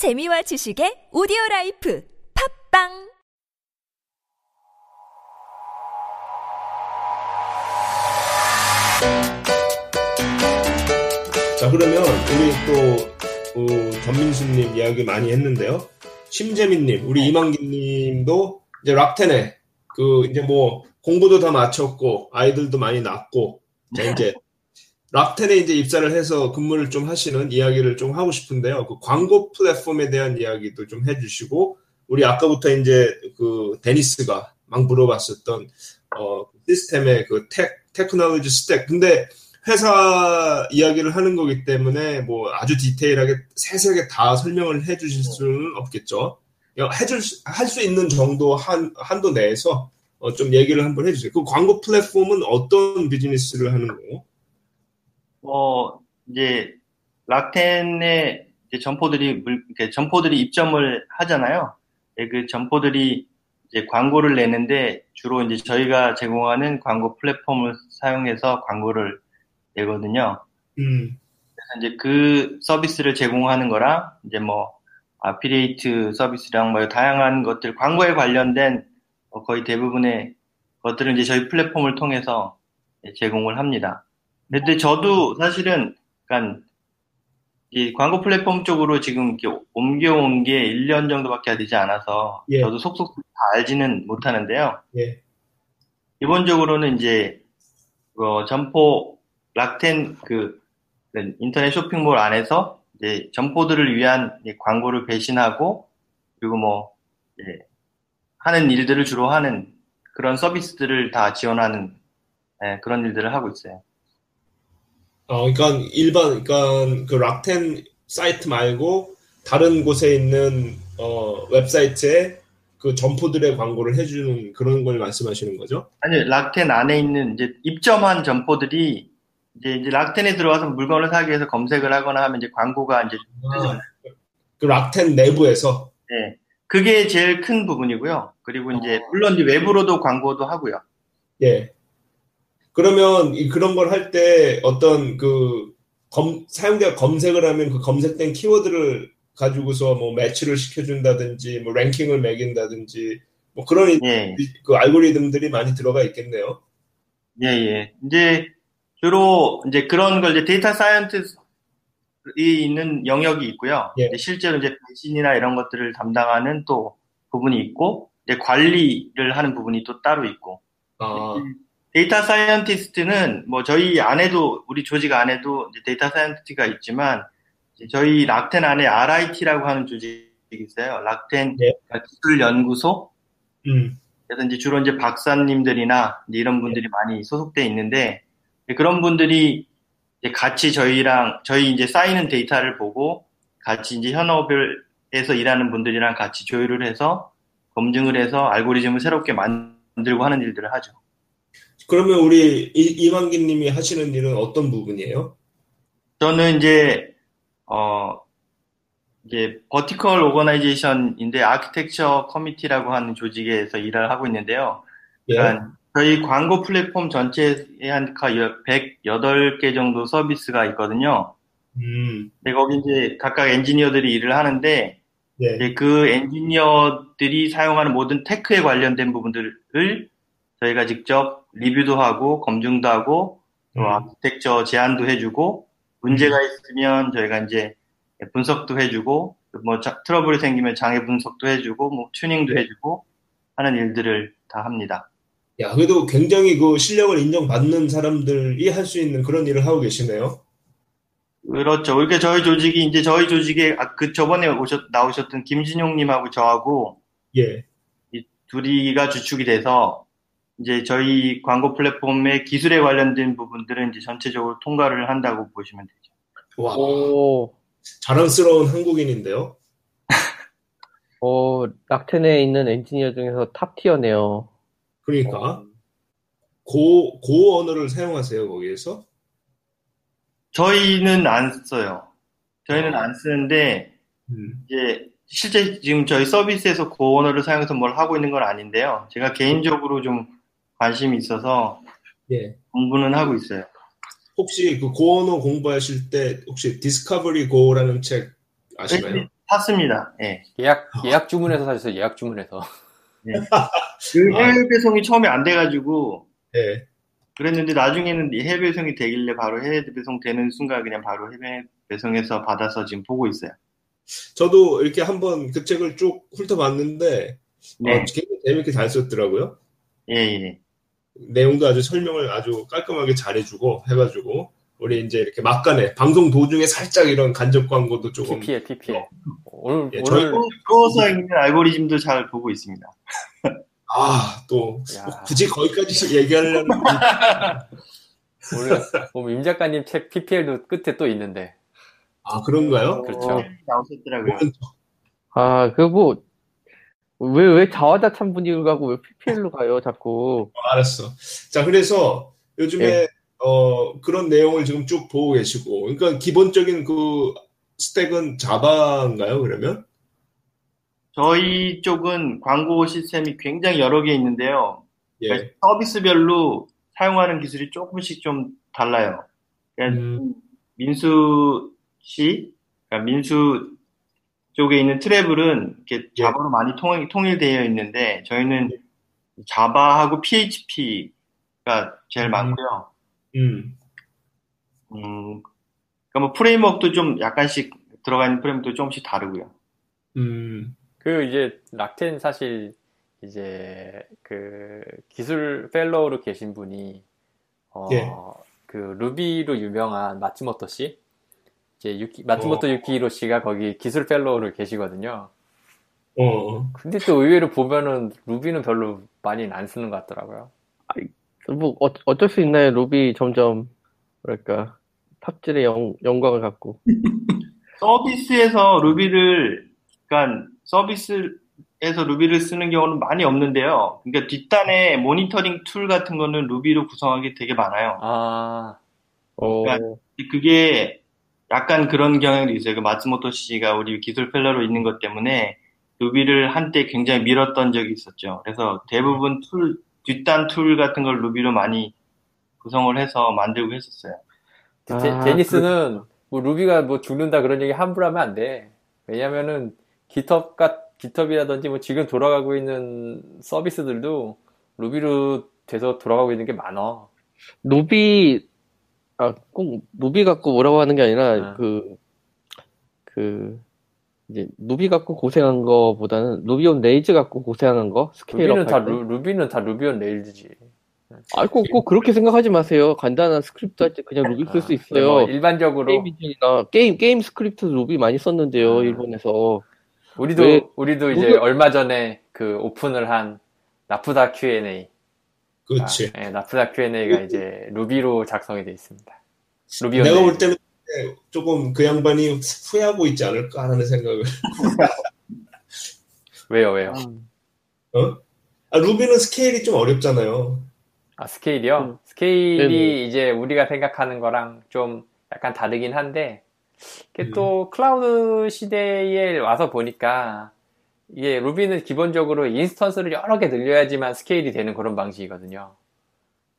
재미와 지식의 오디오 life 팟빵 자 그러면 우리 또 어, 전민수님 이야기 많이 했는데요. 심재민님, 우리 이만기님도 이제 락텐에 그 이제 뭐 공부도 다 마쳤고 아이들도 많이 낳고 자 이제 락텐에 이제 입사를 해서 근무를 좀 하시는 이야기를 좀 하고 싶은데요. 그 광고 플랫폼에 대한 이야기도 좀 해주시고 우리 아까부터 이제 그 데니스가 막 물어봤었던 어 시스템의 그 tech, technology stack. 근데 회사 이야기를 하는 거기 때문에 뭐 아주 디테일하게 세세하게 다 설명을 해주실 수는 없겠죠. 해줄 할 수 있는 정도 한 한도 내에서 어, 좀 얘기를 한번 해주세요. 그 광고 플랫폼은 어떤 비즈니스를 하는 거예요? 어 이제 락텐의 이제 점포들이 물, 점포들이 입점을 하잖아요. 예, 그 점포들이 이제 광고를 내는데 주로 이제 저희가 제공하는 광고 플랫폼을 사용해서 광고를 되거든요. 음. 그래서 이제 그 서비스를 제공하는 거랑 이제 뭐 아피리에이트 서비스랑 뭐 다양한 것들 광고에 관련된 뭐 거의 대부분의 것들은 이제 저희 플랫폼을 통해서 제공을 합니다. 근데 저도 사실은 약간 이 광고 플랫폼 쪽으로 지금 옮겨온 게 1년 정도밖에 되지 않아서 예. 저도 속속 다 알지는 못하는데요. 예. 기본적으로는 이제 어, 점포 락텐 그 인터넷 쇼핑몰 안에서 이제 점포들을 위한 광고를 배신하고 그리고 뭐 이제 하는 일들을 주로 하는 그런 서비스들을 다 지원하는 네, 그런 일들을 하고 있어요. 어, 그러니까 일반 그러니까 그 락텐 사이트 말고 다른 곳에 있는 어, 웹사이트에 그 점포들의 광고를 해주는 그런 걸 말씀하시는 거죠? 아니 락텐 안에 있는 이제 입점한 점포들이 이제, 이제 락텐에 들어와서 물건을 사기 위해서 검색을 하거나 하면 이제 광고가 이제 아, 그 락텐 내부에서 네 그게 제일 큰 부분이고요. 그리고 이제 어. 물론 이제 외부로도 광고도 하고요. 예. 그러면 이 그런 걸 할 때 어떤 그 검, 사용자가 검색을 하면 그 검색된 키워드를 가지고서 뭐 매치를 시켜준다든지 뭐 랭킹을 매긴다든지 뭐 그런 예. 그 알고리즘들이 많이 들어가 있겠네요. 예, 예. 이제 주로 이제 그런 걸 이제 data scientist 이 있는 영역이 있고요. 예. 이제 실제로 이제 배신이나 이런 것들을 담당하는 또 부분이 있고, 이제 관리를 하는 부분이 또 따로 있고. 아, data scientist는 뭐 저희 안에도 우리 조직 안에도 data scientist가 있지만 저희 락텐 안에 RIT라고 하는 조직이 있어요. 락텐 예. 기술 연구소. 음, 그래서 이제 주로 이제 박사님들이나 이제 이런 분들이 많이 소속돼 있는데 그런 분들이 같이 저희랑 저희 이제 쌓이는 데이터를 보고 같이 이제 현업에서 일하는 분들이랑 같이 조율을 해서 검증을 해서 알고리즘을 새롭게 만들고 하는 일들을 하죠. 그러면 우리 이, 이만기 님이 하시는 일은 어떤 부분이에요? 저는 이제 어 이제 vertical organization인데 architecture committee라고 하는 조직에서 일을 하고 있는데요. 예. 그러니까 저희 광고 플랫폼 전체에 한 108개 정도 서비스가 있거든요. 음, 근데 거기 이제 각각 엔지니어들이 일을 하는데 예. 그 엔지니어들이 사용하는 모든 테크에 관련된 부분들을 저희가 직접 리뷰도 하고 검증도 하고 또 음. 아키텍처 제안도 해주고 문제가 있으면 저희가 이제 분석도 해주고 뭐 자- 트러블이 생기면 장애 분석도 해주고 뭐 튜닝도 해주고 하는 일들을 다 합니다. 야, 그래도 굉장히 그 실력을 인정받는 사람들이 할 수 있는 그런 일을 하고 계시네요. 그렇죠. 그러니까 저희 조직이 이제 저희 조직에 아, 그 저번에 오셨 나오셨던 김진용님하고 저하고 예. 이 둘이가 주축이 돼서 이제 저희 광고 플랫폼의 기술에 관련된 부분들은 이제 전체적으로 통과를 한다고 보시면 되죠. 와, 오, 자랑스러운 한국인인데요. 어, 락텐에 있는 엔지니어 중에서 top tier네요. 그러니까 Go, Go 언어를 사용하세요, 거기에서? 저희는 안 써요. 저희는 아. 안 쓰는데 음. 이제 실제 지금 저희 서비스에서 그 언어를 사용해서 뭘 하고 있는 건 아닌데요. 제가 개인적으로 좀 관심이 있어서 예. 공부는 하고 있어요. 혹시 그 고 언어 공부하실 때 혹시 디스커버리 고라는 책 아시나요? 샀습니다. 예. 예약 예약 주문해서 사셨어요. 예약 주문해서. 그 해외 배송이 처음에 안 돼가지고 예. 그랬는데 나중에는 이 해외 배송이 되길래 바로 해외 배송 되는 순간 그냥 바로 해외 배송해서 받아서 지금 보고 있어요. 저도 이렇게 한번 그 책을 쭉 훑어봤는데 네. 어, 굉장히 재밌게 잘 썼더라고요. 예, 예. 내용도 아주 설명을 아주 깔끔하게 잘해주고 해가지고 우리 이제 이렇게 막간에 방송 도중에 살짝 이런 간접 광고도 조금 PPL PPL. 오늘 예, 오늘 프로서 있는 알고리즘도 잘 보고 있습니다. 아또 야. 굳이 거기까지 얘기하려는 오늘 오늘 임 작가님 책 PPL도 끝에 또 있는데. 아 그런가요? 그렇죠. 네, 나오셨더라고요. 모른 척. 아, 그 뭐, 왜, 왜 자화자 찬 분위기를 가고 왜 PPL로 가요, 자꾸. 어, 알았어. 자 그래서 요즘에 예. 어 그런 내용을 지금 쭉 보고 계시고 그러니까 기본적인 그 스택은 자바인가요 그러면? 저희 쪽은 광고 시스템이 굉장히 여러 개 있는데요. 예. 그러니까 서비스별로 사용하는 기술이 조금씩 좀 달라요. 그러니까 음. 민수 씨, 그러니까 민수 쪽에 있는 트래블은 이렇게 예. 자바로 많이 통, 통일되어 있는데 저희는 자바하고 PHP가 제일 음. 많고요. 음. 음, 그러니까 뭐 프레임워크도 좀 약간씩 들어가 있는 프레임도 조금씩 다르고요. 음. 그 이제 락텐 사실 이제 그 기술 fellow로 계신 분이 어, 예. 그 Ruby로 유명한 마츠모토 씨 이제 유키, 마츠모토 어. 유키히로 씨가 거기 기술 fellow로 계시거든요. 어. 근데 또 의외로 보면은 Ruby는 별로 많이 안 쓰는 것 같더라고요. 뭐, 어, 어쩔 수 있나요? 루비 점점, 뭐랄까, 탑질의 영, 영광을 갖고. 서비스에서 Ruby를, 그러니까 서비스에서 Ruby를 쓰는 경우는 많이 없는데요. 그러니까 뒷단에 모니터링 tool 같은 거는 Ruby로 구성하는 게 되게 많아요. 아, 어, 그러니까 그게 약간 그런 경향도 있어요. 그 마츠모토 씨가 우리 기술 fellow로 있는 것 때문에 Ruby를 한때 굉장히 밀었던 적이 있었죠. 그래서 대부분 tool, 뒷단 tool 같은 걸 Ruby로 많이 구성을 해서 만들고 했었어요. 데, 아, 데니스는 뭐 Ruby가 뭐 죽는다 그런 얘기 함부로 하면 안 돼. 왜냐면은 GitHub과 GitHub이라든지 뭐 지금 돌아가고 있는 서비스들도 Ruby로 돼서 돌아가고 있는 게 많아. 루비, 아, 꼭 루비 갖고 뭐라고 하는 게 아니라, 아. 그, 그, 이제, 루비 갖고 고생한 거보다는, Ruby on Rails 갖고 고생한 거? 스케일업 루비는 다? 루, 루비는 다 루비 온 레일즈지. 아, 꼭, 꼭 그렇게 생각하지 마세요. 간단한 스크립트 할 때 그냥 루비 쓸수 근데 있어요. 뭐 일반적으로 게임 인증이나, 게임, 게임 스크립트 루비 많이 썼는데요, 아. 일본에서. 우리도 왜- 우리도 이제 루비- 얼마 전에 그 오픈을 한 나프다 Q&A. 그렇지. 아, 예, 나프다 Q&A가 이제 루비로 작성이 돼 있습니다. 루비온 내가 볼. 때는 조금 그 양반이 후회하고 있지 않을까 하는 생각을. 왜요, 왜요? 어? 아, 루비는 스케일이 좀 어렵잖아요. 아, 스케일이요? 음. 스케일이 네네. 이제 우리가 생각하는 거랑 좀 약간 다르긴 한데, 이게 음. 또 클라우드 시대에 와서 보니까, 이게 Ruby는 기본적으로 instance를 여러 개 늘려야지만 스케일이 되는 그런 방식이거든요.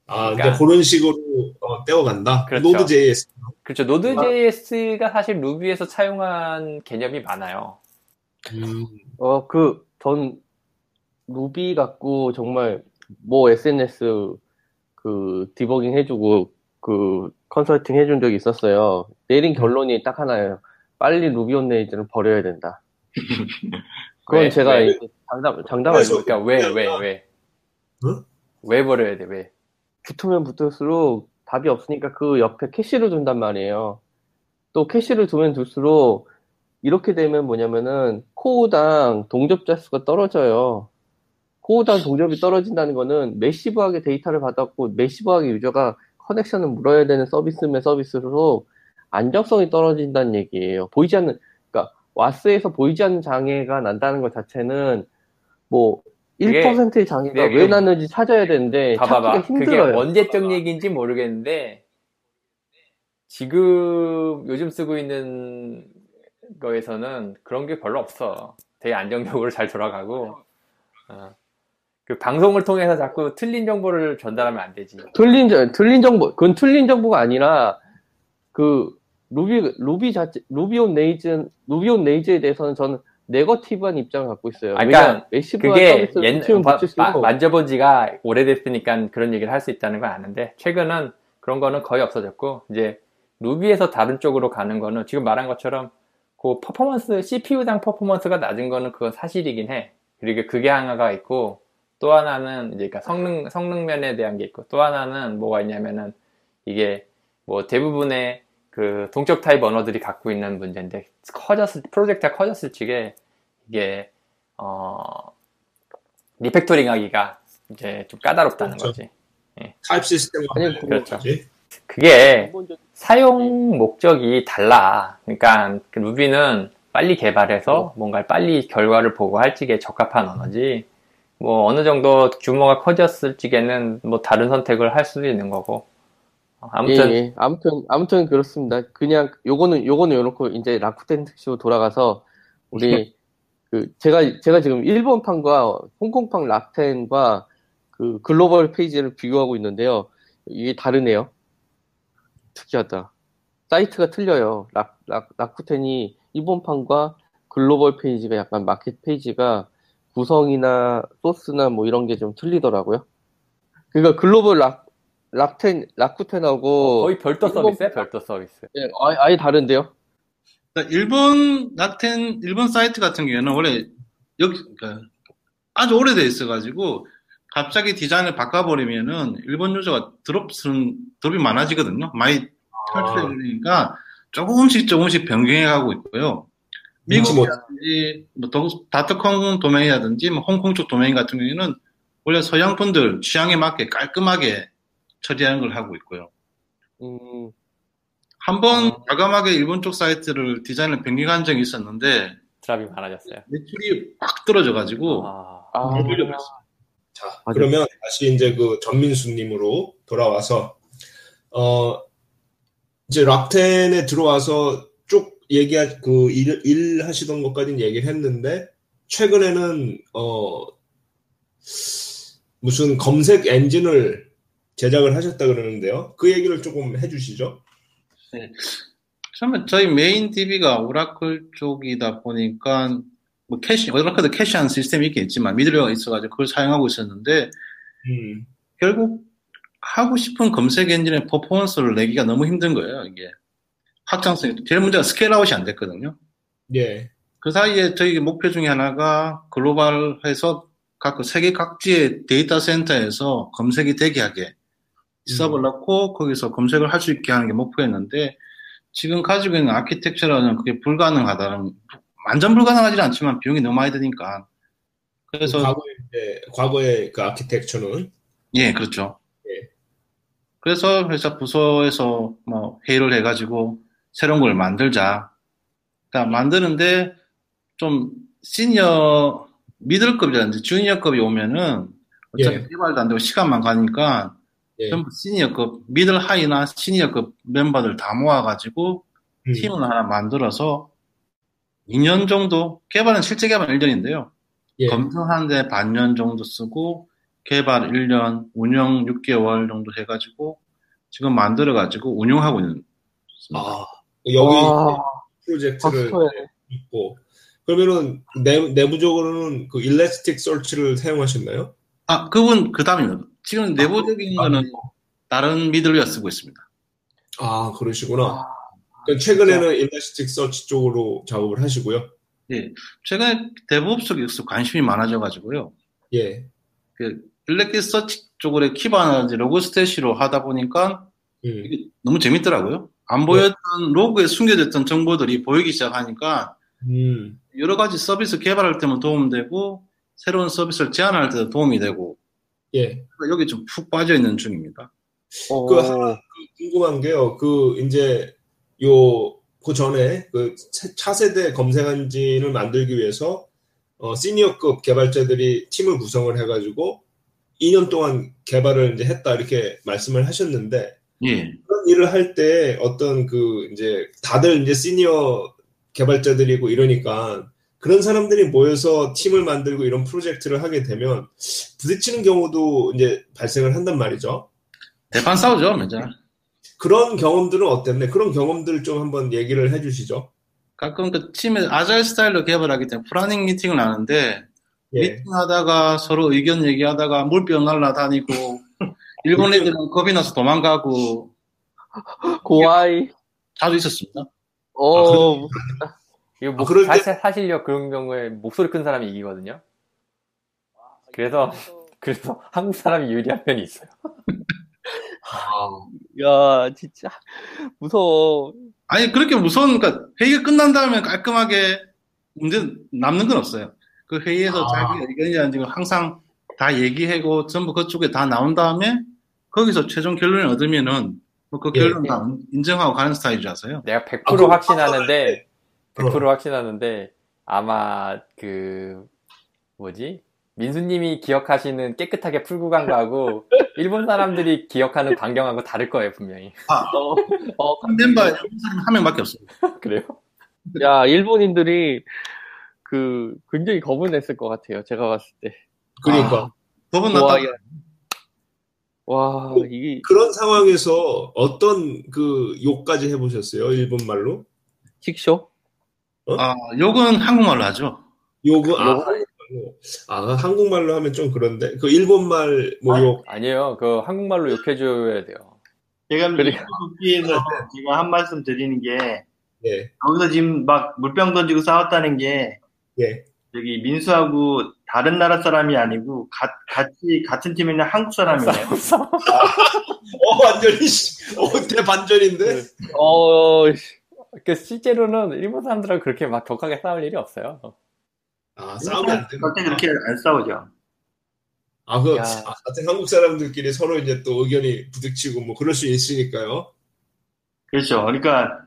아, 그러니까- 그런 식으로 어, 떼어간다. 그렇죠. 노드.js. 그렇죠. 노드.js가 사실 루비에서 차용한 개념이 많아요. 음, 어, 그, 전, 루비 갖고 정말, 뭐 SNS, 그, 디버깅 해주고, 그, 컨설팅 해준 적이 있었어요. 내린 결론이 딱 하나예요. 빨리 Ruby on Rails를 버려야 된다. 그건 왜? 제가 왜? 장담, 장담 알고 그래서- 그러니까 왜, 왜, 왜? 응? 왜 버려야 돼, 왜? 붙으면 붙을수록 답이 없으니까 그 옆에 캐시를 둔단 말이에요. 또 캐시를 두면 둘수록 이렇게 되면 뭐냐면은 코어당 동접자 수가 떨어져요. 코어당 동접이 떨어진다는 거는 매시브하게 데이터를 받았고 매시브하게 유저가 커넥션을 물어야 되는 서비스면 서비스로 안정성이 떨어진다는 얘기예요. 보이지 않는 와스에서 보이지 않는 장애가 난다는 것 자체는 뭐 그게- 1%의 장애가 그게 왜 났는지 찾아야 되는데 봐봐봐. 찾기가 그게 힘들어요. 언제적 얘기인지 모르겠는데, 지금 요즘 쓰고 있는 거에서는 그런 게 별로 없어. 되게 안정적으로 잘 돌아가고, 어. 그 방송을 통해서 자꾸 틀린 정보를 전달하면 안 되지. 틀린, 정- 틀린 정보, 그건 틀린 정보가 아니라, 그, Ruby Ruby 자체 Ruby on Rails Ruby on Rails에 대해서는 저는 네거티브한 입장을 갖고 있어요. 아, 그러니까 그게 옛, 마- 마- 만져본 지가 오래됐으니까 그런 얘기를 할 수 있다는 건 아는데, 최근은 그런 거는 거의 없어졌고, 이제, Ruby에서 다른 쪽으로 가는 거는 지금 말한 것처럼, 그 퍼포먼스, CPU당 퍼포먼스가 낮은 거는 그건 사실이긴 해. 그리고 그게 하나가 있고, 또 하나는 이제 그러니까 성능, 성능 면에 대한 게 있고, 또 하나는 뭐가 있냐면은, 이게 뭐 대부분의 그 동적 타입 언어들이 갖고 있는 문제인데, 커졌을, 프로젝트가 커졌을 적에, 이게, 어, refactoring 하기가 이제 좀 까다롭다는 그렇죠. 거지. 타입 시스템과 아니, 그렇죠. 거지. 그게 사용 목적이 달라. 그러니까 그 루비는 빨리 개발해서 뭔가 빨리 결과를 보고 할 적에 적합한 언어지. 뭐 어느 정도 규모가 커졌을 적에는 뭐 다른 선택을 할 수도 있는 거고. 어, 아무튼 예, 예. 아무튼 아무튼 그렇습니다. 그냥 요거는 요거는 요렇고 이제 라쿠텐 특시로 돌아가서 우리 그 제가 제가 지금 일본판과 홍콩판 락텐과 그 글로벌 페이지를 비교하고 있는데요. 이게 다르네요. 특이하다. 사이트가 틀려요. 락, 락, 라쿠텐이 일본판과 글로벌 페이지가 약간 마켓 페이지가 구성이나 소스나 뭐 이런 게 좀 틀리더라고요. 그러니까 글로벌 락, 락텐, 라쿠텐하고 거의 별도 일본- 서비스야, 별도 서비스. 예, 아예, 아예 다른데요? 그러니까 일본 락텐 일본 사이트 같은 경우에는 원래 여기 그러니까 아주 오래돼 있어가지고 갑자기 디자인을 바꿔버리면은 일본 유저가 드롭스는 드롭이 많아지거든요. 많이 탈출해 버리니까 조금씩 조금씩 변경해가고 있고요. 미국이라든지 뭐 도- 다트컴 도메인이라든지 뭐 홍콩 쪽 도메인 같은 경우에는 원래 서양 분들 취향에 맞게 깔끔하게 처리하는 걸 하고 있고요. 음, 한번 아. 과감하게 일본 쪽 사이트를 디자인을 변경한 적이 있었는데 드랍이 많아졌어요. 매출이 팍 떨어져가지고 아, 아. 자, 맞아요. 그러면 다시 이제 그 전민수님으로 돌아와서, 어, 이제 락텐에 들어와서 쭉 얘기하, 그 일, 일 하시던 것까지는 얘기를 했는데, 최근에는, 어, 무슨 검색 엔진을 제작을 하셨다 그러는데요. 그 얘기를 조금 해주시죠. 처음에 저희 메인 DB가 Oracle 쪽이다 보니까 뭐 캐시 Oracle도 캐시하는 시스템이 있겠지만 미들웨어가 있어가지고 그걸 사용하고 있었는데 음, 결국 하고 싶은 검색 엔진의 퍼포먼스를 내기가 너무 힘든 거예요 이게. 확장성이 제일 문제가 scale out이 안 됐거든요. 예, 그 사이에 저희 목표 중에 하나가 글로벌해서 각 세계 각지의 데이터 센터에서 검색이 되게 하게 서버를 넣고 거기서 검색을 할 수 있게 하는 게 목표였는데 지금 가지고 있는 아키텍처라는 그게 불가능하다는 완전 불가능하지는 않지만 비용이 너무 많이 드니까. 그래서 과거에 이제, 과거의 그 아키텍처는, 예 그렇죠. 예. 그래서 회사 부서에서 뭐 회의를 해가지고 새로운 걸 만들자. 그러니까 만드는데 좀 시니어 미들급이라든지 주니어급이 오면은 어차피 예. 개발도 안 되고 시간만 가니까 예, 전부 시니어급, 미들 하이나 시니어급 멤버들 다 모아가지고 음, 팀을 하나 만들어서 2년 정도, 개발은 실제 개발 1년인데요. 예, 검증하는데 반년 정도 쓰고, 개발 1년, 운영 6개월 정도 해가지고, 지금 만들어가지고 운영하고 있는. 아, 여기 와, 프로젝트를 박수해. 있고 그러면은 내, 내부적으로는 그 Elasticsearch를 사용하셨나요? 아, 그분 그 다음입니다. 지금 내부적인 거는 다른 미들웨어 쓰고 있습니다. 아 그러시구나. 그러니까 최근에는 Elasticsearch 쪽으로 작업을 하시고요. 예. 최근에 DevOps 쪽에 관심이 많아져가지고요. 예, 그 Elasticsearch 쪽으로 Kibana Logstash로 하다 보니까 음, 이게 너무 재밌더라고요. 안 보였던 로그에 숨겨졌던 정보들이 보이기 시작하니까 음, 여러 가지 서비스 개발할 때만 도움되고 새로운 서비스를 제안할 때도 도움이 되고 예. 여기 좀 푹 빠져 있는 중입니다. 어, 그 하나 궁금한 게요. 그 이제 요 그 전에 그 차- 차세대 검색 엔진을 만들기 위해서 어, 시니어급 개발자들이 팀을 구성을 해가지고 2년 동안 개발을 이제 했다 이렇게 말씀을 하셨는데 예. 그런 일을 할 때 어떤 그 이제 다들 이제 시니어 개발자들이고 이러니까 그런 사람들이 모여서 팀을 만들고 이런 프로젝트를 하게 되면 부딪히는 경우도 이제 발생을 한단 말이죠. 대판 싸우죠, 맨날. 그런 경험들은 어땠네? 그런 경험들 좀 한번 얘기를 해주시죠. 가끔 그 팀에 agile 스타일로 개발하기 때문에 planning meeting을 하는데 예. 미팅하다가 서로 의견 얘기하다가 물병 날라다니고 일본 애들은 겁이 나서 도망가고 고아이. 자주 있었습니다. 어, 이거 목, 그럴 때- 사실, 사실력 그런 경우에 목소리 큰 사람이 이기거든요. 그래서 그래서 한국 사람이 유리한 면이 있어요. 야, 진짜. 무서워. 아니 그렇게 무서운 그러니까 회의가 끝난 다음에 깔끔하게 문제 남는 건 없어요. 그 회의에서 아. 자기 의견이라든지 항상 다 얘기하고 전부 그쪽에 다 나온 다음에 거기서 최종 결론을 얻으면은 뭐그 예, 결론 다 인정하고 가는 스타일이라서요. 내가 100% 아, 확신하는데 어. 100% 확신하는데 아마 그 뭐지 민수님이 기억하시는 깨끗하게 풀고 간 거하고 일본 사람들이 기억하는 광경하고 다를 거예요 분명히 어, 어, 한 멤버 한 사람 한 명밖에 없습니다. 그래요? 야, 일본인들이 그, 굉장히 겁을 냈을 것 같아요. 제가 봤을 때. 그러니까 법은 와, 났다. 야. 와, 이게, 그런 상황에서 어떤 그 욕까지 해보셨어요? 일본 말로? 칙쇼? 아, 욕은 한국말로 하죠. 욕은 아, 욕? 한국말로. 아 한국말로 하면 좀 그런데 그 일본말 뭐 욕. 아니에요 그 한국말로 욕해줘야 돼요 제가. 국기에서 제가 한 말씀 드리는 게 예, 거기서 지금 막 물병 던지고 싸웠다는 게 예. 여기 민수하고 다른 나라 사람이 아니고 가- 같이 같은 팀에 있는 한국 사람이에요. 어 완전히 씨, 어 대반전인데. 어, 씨. 그 실제로는 일본 사람들하고 그렇게 막 격하게 싸울 일이 없어요 아 싸우면 안 되는. 절대 그렇게 안 싸우죠. 아 그 야. 아, 같은 한국 사람들끼리 서로 이제 또 의견이 부딪히고 뭐 그럴 수 있으니까요. 그렇죠. 그러니까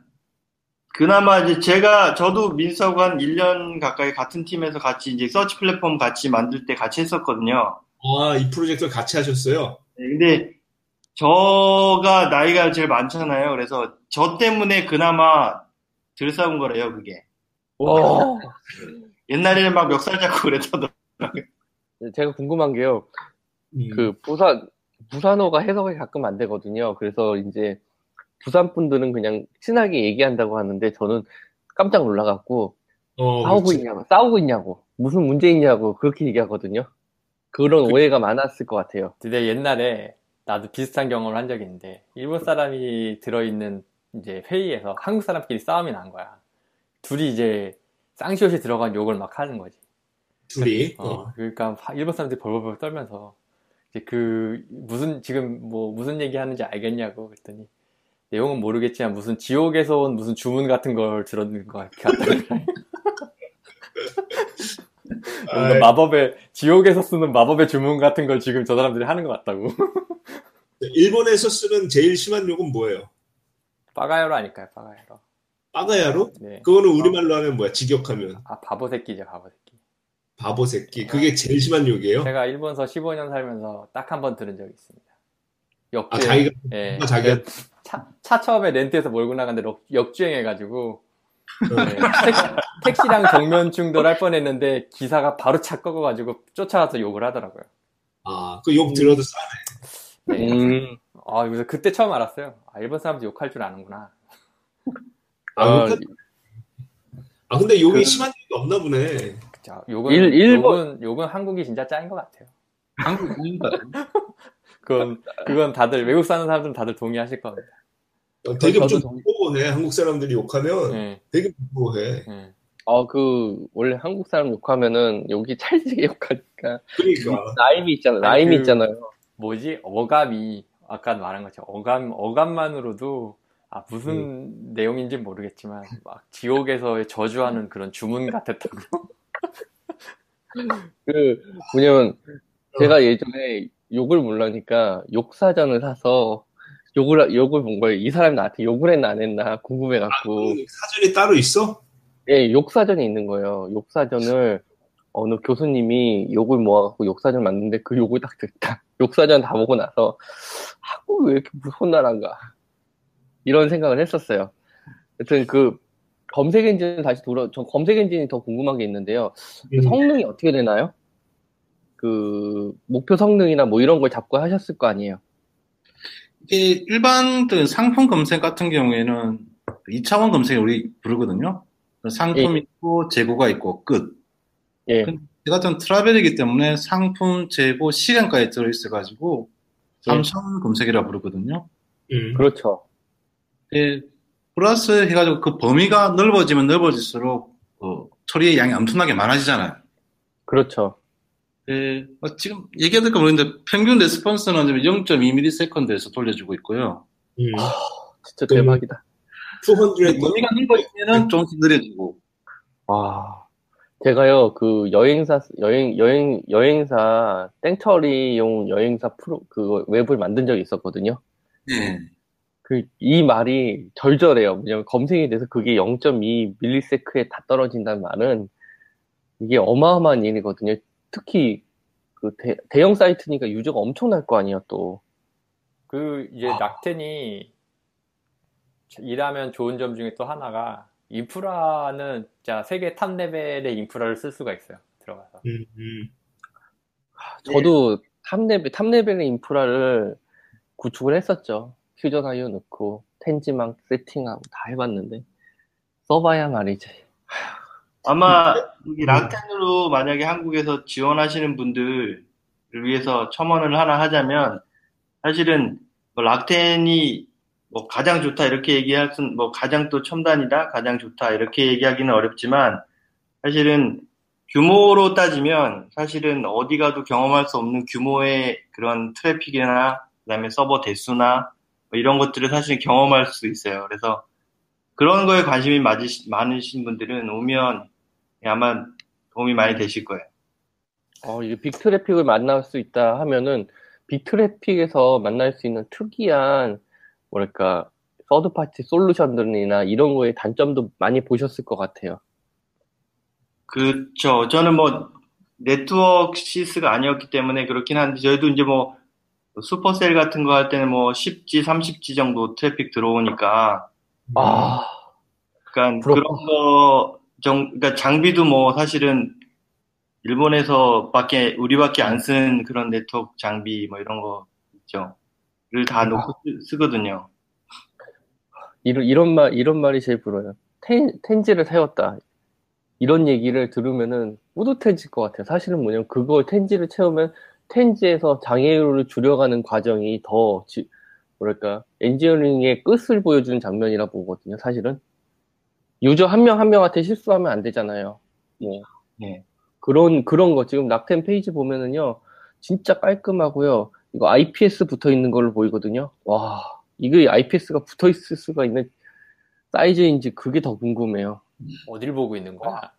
그나마 이제 제가 저도 민수하고 한 1년 가까이 같은 팀에서 같이 이제 서치 플랫폼 같이 만들 때 같이 했었거든요. 아 이 프로젝트를 같이 하셨어요. 네, 근데 저가 나이가 제일 많잖아요. 그래서 저 때문에 그나마 덜 싸운 거래요, 그게. 와. 옛날에는 막 멱살 잡고 그랬거든. 제가 궁금한 게요. 음. 그, 부산, 부산어가 해석이 가끔 안 되거든요. 그래서 이제, 부산 분들은 그냥 친하게 얘기한다고 하는데, 저는 깜짝 놀라갖고, 어, 싸우고 그렇지. 있냐고, 싸우고 있냐고, 무슨 문제 있냐고, 그렇게 얘기하거든요. 그런 오해가 많았을 것 같아요. 근데 옛날에 나도 비슷한 경험을 한 적이 있는데 일본 사람이 들어있는 이제 회의에서 한국 사람끼리 싸움이 난 거야. 둘이 이제 쌍시옷이 들어간 욕을 막 하는 거지. 둘이. 어, 어. 그러니까 하- 일본 사람들이 벌벌벌 떨면서 이제 그 무슨 지금 뭐 무슨 얘기 하는지 알겠냐고 그랬더니 내용은 모르겠지만 무슨 지옥에서 온 무슨 주문 같은 걸 들었는 것 같다는 거야. 뭔가 마법의 지옥에서 쓰는 마법의 주문 같은 걸 지금 저 사람들이 하는 것 같다고. 일본에서 쓰는 제일 심한 욕은 뭐예요? 빠가요로 아닐까요, 빠가요로. 빠가야로? 네. 그거는 우리말로 하면 뭐야? 직역하면 아, 바보 새끼죠, 바보 새끼. 바보 새끼. 그게 제일 심한 욕이에요? 제가 일본서 15년 살면서 딱 한 번 들은 적이 있습니다. 역주행. 아 자기가 예. 아, 자기가 차, 차 처음에 렌트해서 몰고 나갔는데 역- 역주행해가지고 어. 네, 택, 시랑 정면 충돌할 뻔했는데 기사가 바로 차 꺾어가지고 쫓아가서 욕을 하더라고요. 아, 그 욕 들어도 싸네. 네. 음, 아, 그래서 그때 처음 알았어요. 아, 일본 사람들 욕할 줄 아는구나. 아, 어, 그러니까- 아, 근데 욕이 그- 심한 욕이 없나 보네. 자, 욕은, 일- 일본- 욕은, 욕은 한국이 진짜 짱인 것 같아요. 한국이니까. 그건, 그건 다들, 외국 사는 사람들은 다들 동의하실 겁니다. 어, 되게 좀 부끄러워해. 한국 사람들이 욕하면 예, 되게 부끄러워해. 예. 어, 그, 원래 한국 사람 욕하면은, 여기 찰지게 욕하니까, 그러니까. 라임이 있잖아요. 아니, 라임이 그- 있잖아요. 뭐지? 어감이, 아까 말한 것처럼 어감, 어감만으로도, 아, 무슨 음. 내용인지 모르겠지만, 막, 지옥에서의 저주하는 그런 주문 같았다고. 그, 뭐냐면, 제가 예전에 욕을 몰라니까, 욕사전을 사서, 욕을, 하- 욕을 본 거예요. 이 사람이 나한테 욕을 했나 안 했나 궁금해갖고. 그 사전이 따로 있어? 예, 욕사전이 있는 거예요. 욕사전을 어느 교수님이 욕을 모아갖고 욕사전 만드는데 그 욕을 딱 듣다. 욕사전 다 보고 나서 한국 왜 이렇게 무서운 나라인가 이런 생각을 했었어요. 여튼 그 검색 엔진 다시 돌아, 전 검색 엔진이 더 궁금한 게 있는데요. 그 음. 성능이 어떻게 되나요? 그 목표 성능이나 뭐 이런 걸 잡고 하셨을 거 아니에요. 이게 일반적인 상품 검색 같은 경우에는 2차원 검색을 우리 부르거든요. 상품이 있고 재고가 있고 끝. 예. 이 같은 트라벨이기 때문에 상품, 재고, 시간까지 들어있어가지고 예. 3차원 검색이라 부르거든요. 음. 그렇죠. 예, 플러스 해가지고 그 범위가 넓어지면 넓어질수록 그 처리의 양이 엄청나게 많아지잖아요. 그렇죠. 예, 어, 지금 얘기하니까 모르겠는데 평균 레스폰스는 0.2ms에서 돌려주고 있고요. 음. 진짜 그- 대박이다. 200 범위가 넓어지면 조금씩 느려지고. 와. 제가요, 그 여행사, 여행, 여행, 여행사, 땡처리용 여행사 프로, 그 웹을 만든 적이 있었거든요. 예. 그, 이 말이 절절해요. 왜냐면 검색이 돼서 그게 0.2 밀리세크에 다 떨어진다는 말은 이게 어마어마한 일이거든요. 특히 그 대, 대형 사이트니까 유저가 엄청날 거 아니에요, 또. 그 이제 락텐이 일하면 좋은 점 중에 또 하나가 인프라는 진짜 세계 top level의 인프라를 쓸 수가 있어요. 들어가서. 음, 음. 저도 top level, top level의 인프라를 구축을 했었죠. Fusion-io 넣고, 10G망 세팅하고 다 해봤는데, 써봐야 말이지. 아마 여기 락텐으로 만약에 한국에서 지원하시는 분들을 위해서 첨언을 하나 하자면 사실은 뭐 락텐이 뭐 가장 좋다 이렇게 얘기할 순, 뭐 가장 또 첨단이다, 가장 좋다 이렇게 얘기하기는 어렵지만 사실은 규모로 따지면 사실은 어디 가도 경험할 수 없는 규모의 그런 트래픽이나 그다음에 서버 대수나 뭐 이런 것들을 사실 경험할 수 있어요. 그래서 그런 거에 관심이 맞으시, 많으신 분들은 오면 아마 도움이 많이 되실 거예요. 어, 이게 big traffic을 만날 수 있다 하면은, big traffic에서 만날 수 있는 특이한, 뭐랄까, third party 솔루션들이나 이런 거의 단점도 많이 보셨을 것 같아요. 그렇죠. 저는 뭐 네트워크 시스가 아니었기 때문에 그렇긴 한데 저희도 이제 뭐 슈퍼셀 같은 거 할 때는 뭐 10G, 30G 정도 트래픽 들어오니까 아, 그러니까 부럽다. 그런 거 정, 그러니까 장비도 뭐 사실은 일본에서밖에 우리밖에 안 쓰는 그런 네트워크 장비 뭐 이런 거 있죠. 를다 놓고 쓰- 쓰거든요. 이런, 이런 말, 이런 말이 제일 부러워요. 텐, 텐지를 세웠다. 이런 얘기를 들으면은 뿌듯해질 것 같아요. 사실은 뭐냐면 그걸 텐지를 채우면 텐지에서 장애율을 줄여가는 과정이 더, 지- 뭐랄까, 엔지니어링의 끝을 보여주는 장면이라 보거든요, 사실은. user 한 명 한 명한테 실수하면 안 되잖아요. 뭐. 예. 그런, 그런 거. 지금 락텐 페이지 보면은요, 진짜 깔끔하고요. 이거 IPS 붙어 있는 걸로 보이거든요. 와, 이게 IPS가 붙어 있을 수가 있는 사이즈인지 그게 더 궁금해요. 어딜 보고 있는 거야?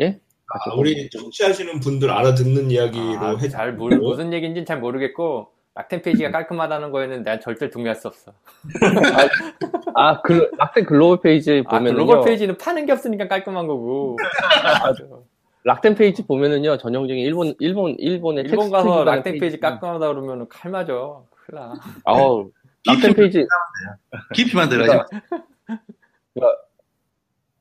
예? 아, 우리 청취하시는 분들 알아듣는 이야기로 아, 해. 잘 모르, 무슨 얘기인지는 잘 모르겠고 락텐 페이지가 깔끔하다는 거에는 내가 절대 동의할 수 없어. 아, 그, 락텐 글로벌 페이지 아, 보면은요. 글로벌 페이지는 파는 게 없으니까 깔끔한 거고. 락텐 페이지 보면은요, 전형적인 일본, 일본, 일본의 일본 가서 락텐 페이지 깔끔하다 그러면 칼 맞아. 큰일 나. 아우, 락텐 페이지, JP만 들어가지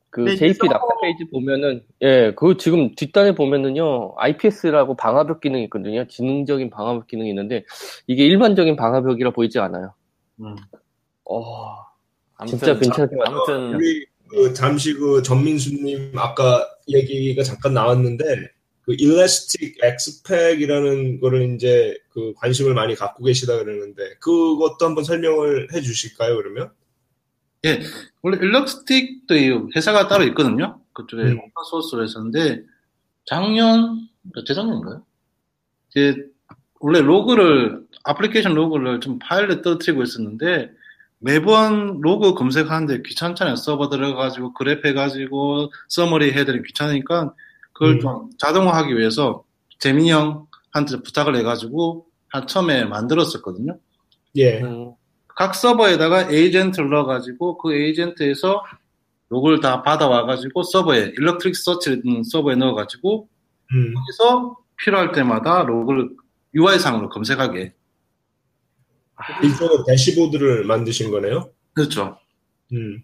그 근데 JP 서버- 락텐 페이지 보면은, 예, 그 지금 뒷단에 보면은요, IPS라고 방화벽 기능이 있거든요. 지능적인 방화벽 기능이 있는데, 이게 일반적인 방화벽이라 보이지 않아요. 음. 어, 아무튼, 진짜 만들었 아무튼 우리 그 잠시 그 전민수님 아까 얘기가 잠깐 나왔는데 그 Elastic X-Pack이라는 거를 이제 그 관심을 많이 갖고 계시다 그러는데 그것도 한번 설명을 해주실까요 그러면? 원래 Elastic도 이 회사가 따로 있거든요. 그쪽에 음. open source로 했었는데 작년 재작년인가요? 이제 원래 로그를 애플리케이션 로그를 좀 파일에 떨어뜨리고 있었는데 매번 로그 검색하는데 귀찮잖아요. 서버 들어가가지고 grep 해가지고 summary 해드리기 귀찮으니까 그걸 음. 좀 자동화하기 위해서 재민이 형한테 부탁을 해가지고 한 처음에 만들었었거든요. 예. 음, 각 서버에다가 에이전트를 넣어가지고 그 에이전트에서 로그를 다 받아와가지고 서버에 Elasticsearch 서버에 넣어가지고 음. 거기서 필요할 때마다 로그를 UI상으로 검색하게 일종의 대시보드를 만드신 거네요. 그렇죠. 음.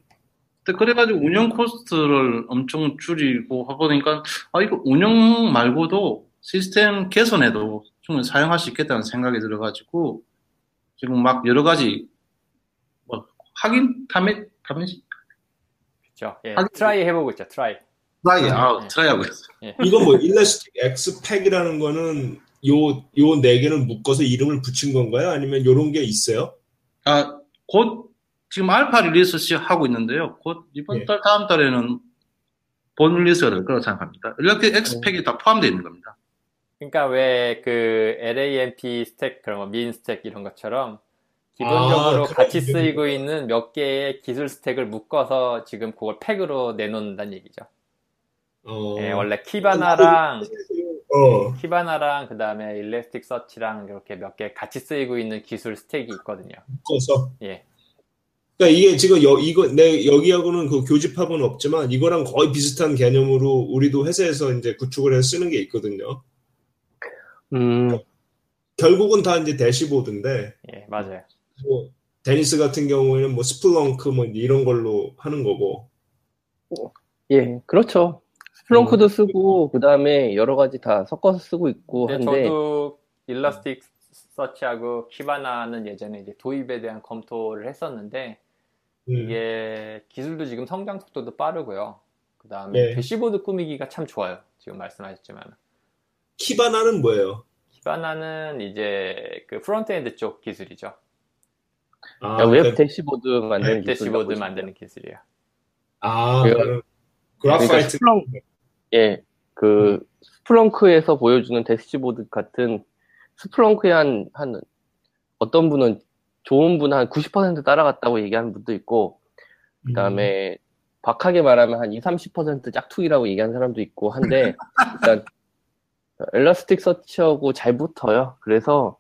근데 그래가지고 운영 코스트를 엄청 줄이고 해보니까 아 이거 운영 말고도 시스템 개선에도 충분히 사용할 수 있겠다는 생각이 들어가지고 지금 막 여러 가지 뭐 확인 타메 타메 그렇죠. 예, 하긴- try 해보고 있죠. try. try 아 네. try 하고 있어요. 이건 뭐 Elastic X-Pack이라는 거는 요 요 네 개를 묶어서 이름을 붙인 건가요? 아니면 요런 게 있어요? 아, 곧 지금 알파 release 시 하고 있는데요. 곧 이번 예. 달 다음 달에는 본 release가 될 거라고 생각합니다. 이렇게 X-Pack이 다 포함되어 있는 겁니다. 그러니까 왜 그 LAMP stack 그런 거, MEAN stack 이런 것처럼 기본적으로 아, 같이 쓰이고 있는 몇 개의 기술 스택을 묶어서 지금 그걸 팩으로 내놓는다는 얘기죠. 어. 예, 원래 키바나랑 어. 키바나랑 그 다음에 일레스틱 서치랑 이렇게 몇 개 같이 쓰이고 있는 기술 스택이 있거든요. 묶어서. 예. 그러니까 이게 지금 여, 이거 내 여기하고는 그 교집합은 없지만 이거랑 거의 비슷한 개념으로 우리도 회사에서 이제 구축을 해서 쓰는 게 있거든요. 음, 결국은 다 이제 대시보드인데 예, 맞아요. 뭐 데니스 같은 경우에는 뭐 Splunk 뭐 이런 걸로 하는 거고. 예, 그렇죠. Splunk도 쓰고, 그 다음에 여러 가지 다 섞어서 쓰고 있고 근데 한데, 저도 Elasticsearch하고 Kibana는 예전에 이제 도입에 대한 검토를 했었는데 음. 이게 기술도 지금 성장 속도도 빠르고요. 그 다음에 네. 대시보드 꾸미기가 참 좋아요. 지금 말씀하셨지만 Kibana는 뭐예요? Kibana는 이제 그 front-end 쪽 기술이죠. 아, 그러니까 웹 그러니까- 대시보드 만드는 기술. 대시보드 만드는 기술이에요. 아, 그- 그러니까 그러니까. Splun, 예, 그 Splunk에서 보여주는 대시보드 같은 Splunk의 한, 한 어떤 분은 좋은 분한90% 따라갔다고 얘기하는 분도 있고, 그 다음에 박하게 말하면 한 20, 30% 짝퉁이라고 얘기하는 사람도 있고 한데, 일단 Elasticsearch하고 잘 붙어요. 그래서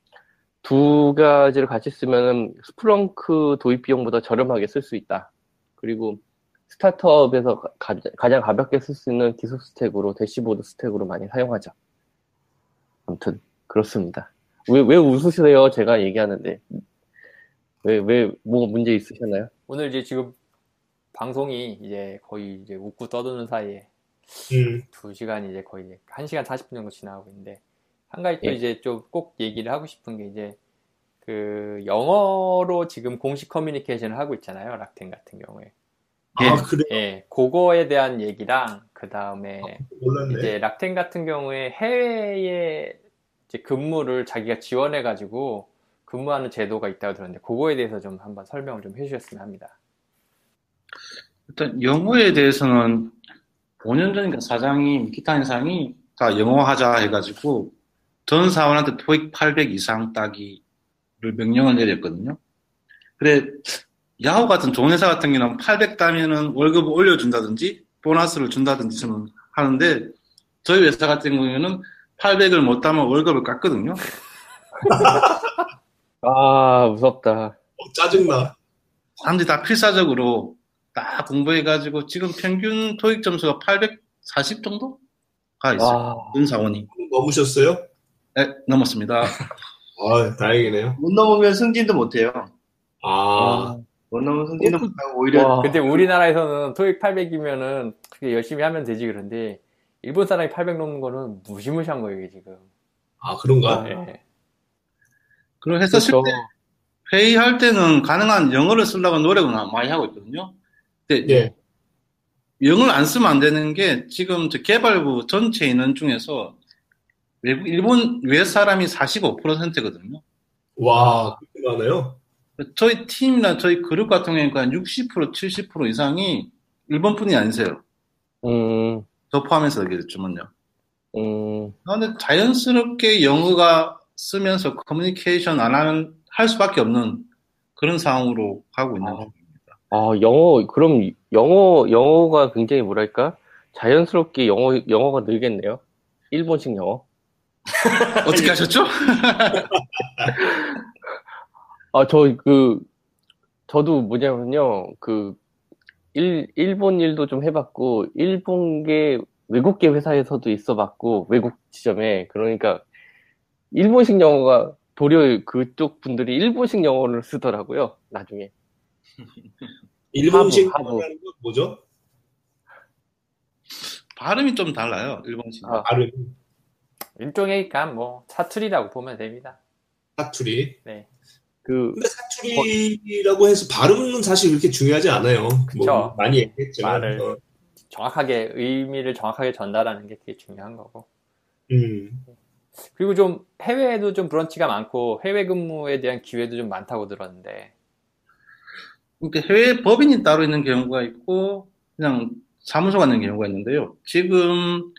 두 가지를 같이 쓰면은 Splunk 도입 비용보다 저렴하게 쓸 수 있다. 그리고 스타트업에서 가, 장 가볍게 쓸 수 있는 기술 stack으로 대시보드 stack으로 많이 사용하죠. 아무튼 그렇습니다. 왜, 왜 웃으세요? 제가 얘기하는데. 왜, 왜, 뭐 문제 있으셨나요? 오늘 이제 지금 방송이 이제 거의 이제 웃고 떠드는 사이에 음, 두 시간이 이제 거의 이제 1시간 40분 정도 지나가고 있는데 한 가지 또 예. 이제 좀 꼭 얘기를 하고 싶은 게 이제 그 영어로 지금 공식 커뮤니케이션을 하고 있잖아요. 락텐 같은 경우에. 아, 그래? 예, 그거에 대한 얘기랑 그 다음에 몰랐네. 이제 락텐 같은 경우에 해외에 이제 근무를 자기가 지원해 가지고 근무하는 제도가 있다고 들었는데 그거에 대해서 좀 한번 설명을 좀 해주셨으면 합니다. 일단 영어에 대해서는 5년 전인가 사장이 기타 인 상이 다 영어 하자 해가지고 전 사원한테 토익 800 이상 따기를 명령을 내렸거든요. 그래 야후 같은 좋은 회사 같은 경우는 800 따면은 월급을 올려준다든지 보너스를 준다든지 좀 하는데 저희 회사 같은 경우에는 800을 못 따면 월급을 깎거든요. 아, 무섭다. 어, 짜증나. 사람들이 다 필사적으로 딱 공부해가지고 지금 평균 토익 점수가 840 정도가 있어요. 와, 전 사원이. 넘으셨어요? 네, 넘었습니다. 아, 다행이네요. 못 넘으면 승진도 못해요. 아, 못 넘으면 승진도 못하고 오히려 와. 근데 우리나라에서는 토익 800이면은 그게 열심히 하면 되지 그런데 일본 사람이 800 넘는 거는 무시무시한 거예요 이게 지금. 아, 그런가? 예. 그리고 회사 실 그렇죠. 때 회의할 때는 가능한 영어를 쓰려고 노력은 많이 하고 있거든요. 근데 예. 영어를 안 쓰면 안 되는 게 지금 저 개발부 전체 인원 중에서 일본 외 사람이 45%거든요. 와, 그렇게 많아요? 저희 팀이나 저희 그룹 같은 경우에는 한 60%, 70% 이상이 일본 분이 아니세요. 음, 저 포함해서 얘기했지만요. 음, 그런데 자연스럽게 영어가 쓰면서 커뮤니케이션 안 하는 할 수밖에 없는 그런 상황으로 가고 있는 아. 중입니다. 아, 영어, 그럼 영어, 영어가 굉장히 뭐랄까? 자연스럽게 영어, 영어가 늘겠네요. 일본식 영어. 어떻게 하셨죠? 아, 저, 그, 저도 뭐냐면요, 그, 일, 일본 일도 좀 해봤고, 일본계, 외국계 회사에서도 있어 봤고, 외국 지점에. 그러니까, 일본식 영어가 도리어 그쪽 분들이 일본식 영어를 쓰더라고요, 나중에. 일본식 하부, 하부. 뭐죠? 발음이 좀 달라요, 일본식. 아. 발음, 일종의 그냥 뭐 사투리라고 보면 됩니다. 사투리. 네. 그 근데 사투리라고 해서 발음은 사실 그렇게 중요하지 않아요. 그쵸. 뭐 많이 얘기했지만. 말을. 어, 정확하게 의미를 정확하게 전달하는 게 되게 중요한 거고. 음. 그리고 좀 해외에도 좀 브런치가 많고 해외 근무에 대한 기회도 좀 많다고 들었는데 그러니까 해외 법인이 따로 있는 경우가 있고 그냥 사무소가 있는 경우가 있는데요. 지금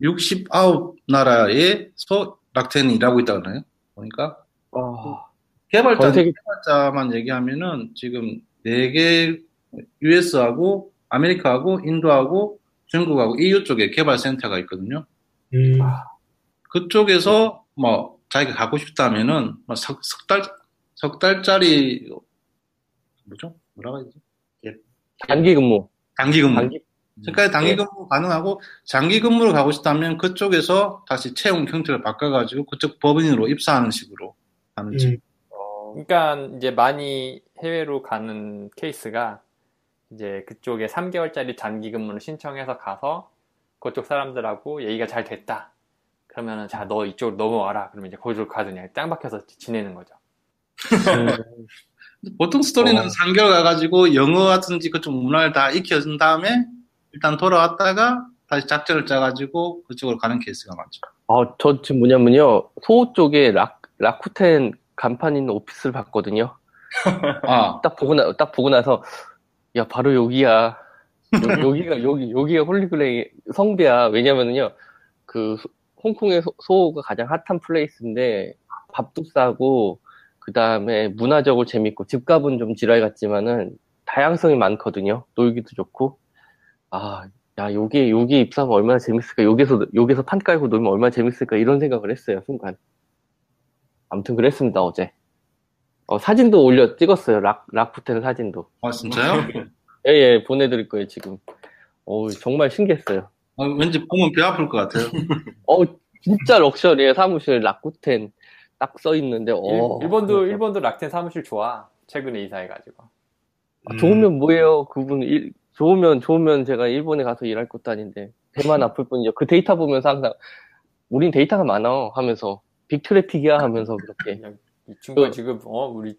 69나라에서 락텐이 일하고 있다고 하나요? 보니까 아, 개발자, 전 세계- 개발자만 얘기하면은 지금 4개 US하고 아메리카하고 인도하고 중국하고 EU 쪽에 개발 센터가 있거든요. 음. 그쪽에서 뭐 자기가 가고 싶다면은 뭐 석, 석 달, 석 달짜리 뭐죠? 뭐라고 해야 되지? 단기 근무. 단기 근무. 단기 그러니까 단기 네. 근무 가능하고 장기 근무를 가고 싶다면 그쪽에서 다시 채용 형태를 바꿔가지고 그쪽 법인으로 입사하는 식으로 하는 식. 음. 그러니까 이제 많이 해외로 가는 케이스가 이제 그쪽에 3개월짜리 단기 근무를 신청해서 가서 그쪽 사람들하고 얘기가 잘 됐다. 그러면은 자 너 이쪽으로 넘어와라. 그러면 이제 거기로 그냥 짱 박혀서 지내는 거죠. 보통 스토리는 어. 3개월 가가지고 영어라든지 그쪽 문화를 다 익혀준 다음에 일단 돌아왔다가 다시 작전을 짜가지고 그쪽으로 가는 케이스가 많죠. 아, 저 지금 뭐냐면요. 소호 쪽에 락, 라쿠텐 간판 있는 오피스를 봤거든요. 아, 딱 보고 나, 딱 보고 나서, 야, 바로 여기야. 여, 기가 여기, 여기가 Holy Grail 성배야. 왜냐면은요, 그, 소- 홍콩의 소, 소호가 가장 핫한 place인데, 밥도 싸고, 그 다음에 문화적으로 재밌고, 집값은 좀 지랄 같지만은, 다양성이 많거든요. 놀기도 좋고. 아, 야, 여기, 여기 입사하면 얼마나 재밌을까. 여기서, 여기서 판 깔고 놀면 얼마나 재밌을까. 이런 생각을 했어요, 순간. 아무튼 그랬습니다, 어제. 어, 사진도 올려 찍었어요. 락, 락푸텐 사진도. 아 진짜요? 예, 예, 보내드릴 거예요, 지금. 어 정말 신기했어요. 아, 왠지 보면 배 아플 것 같아요. 어, 진짜 럭셔리해, 사무실. 락쿠텐 딱 써 있는데, 어. 일, 본도 일본도 락텐 사무실 좋아. 최근에 이사해가지고. 아, 좋으면 뭐예요, 그분. 일, 좋으면, 좋으면 제가 일본에 가서 일할 것도 아닌데. 배만 아플 뿐이죠. 그 데이터 보면서 항상, 우린 데이터가 많아. 하면서. big traffic이야 하면서 그렇게. 이 친구가 그- 지금 어 우리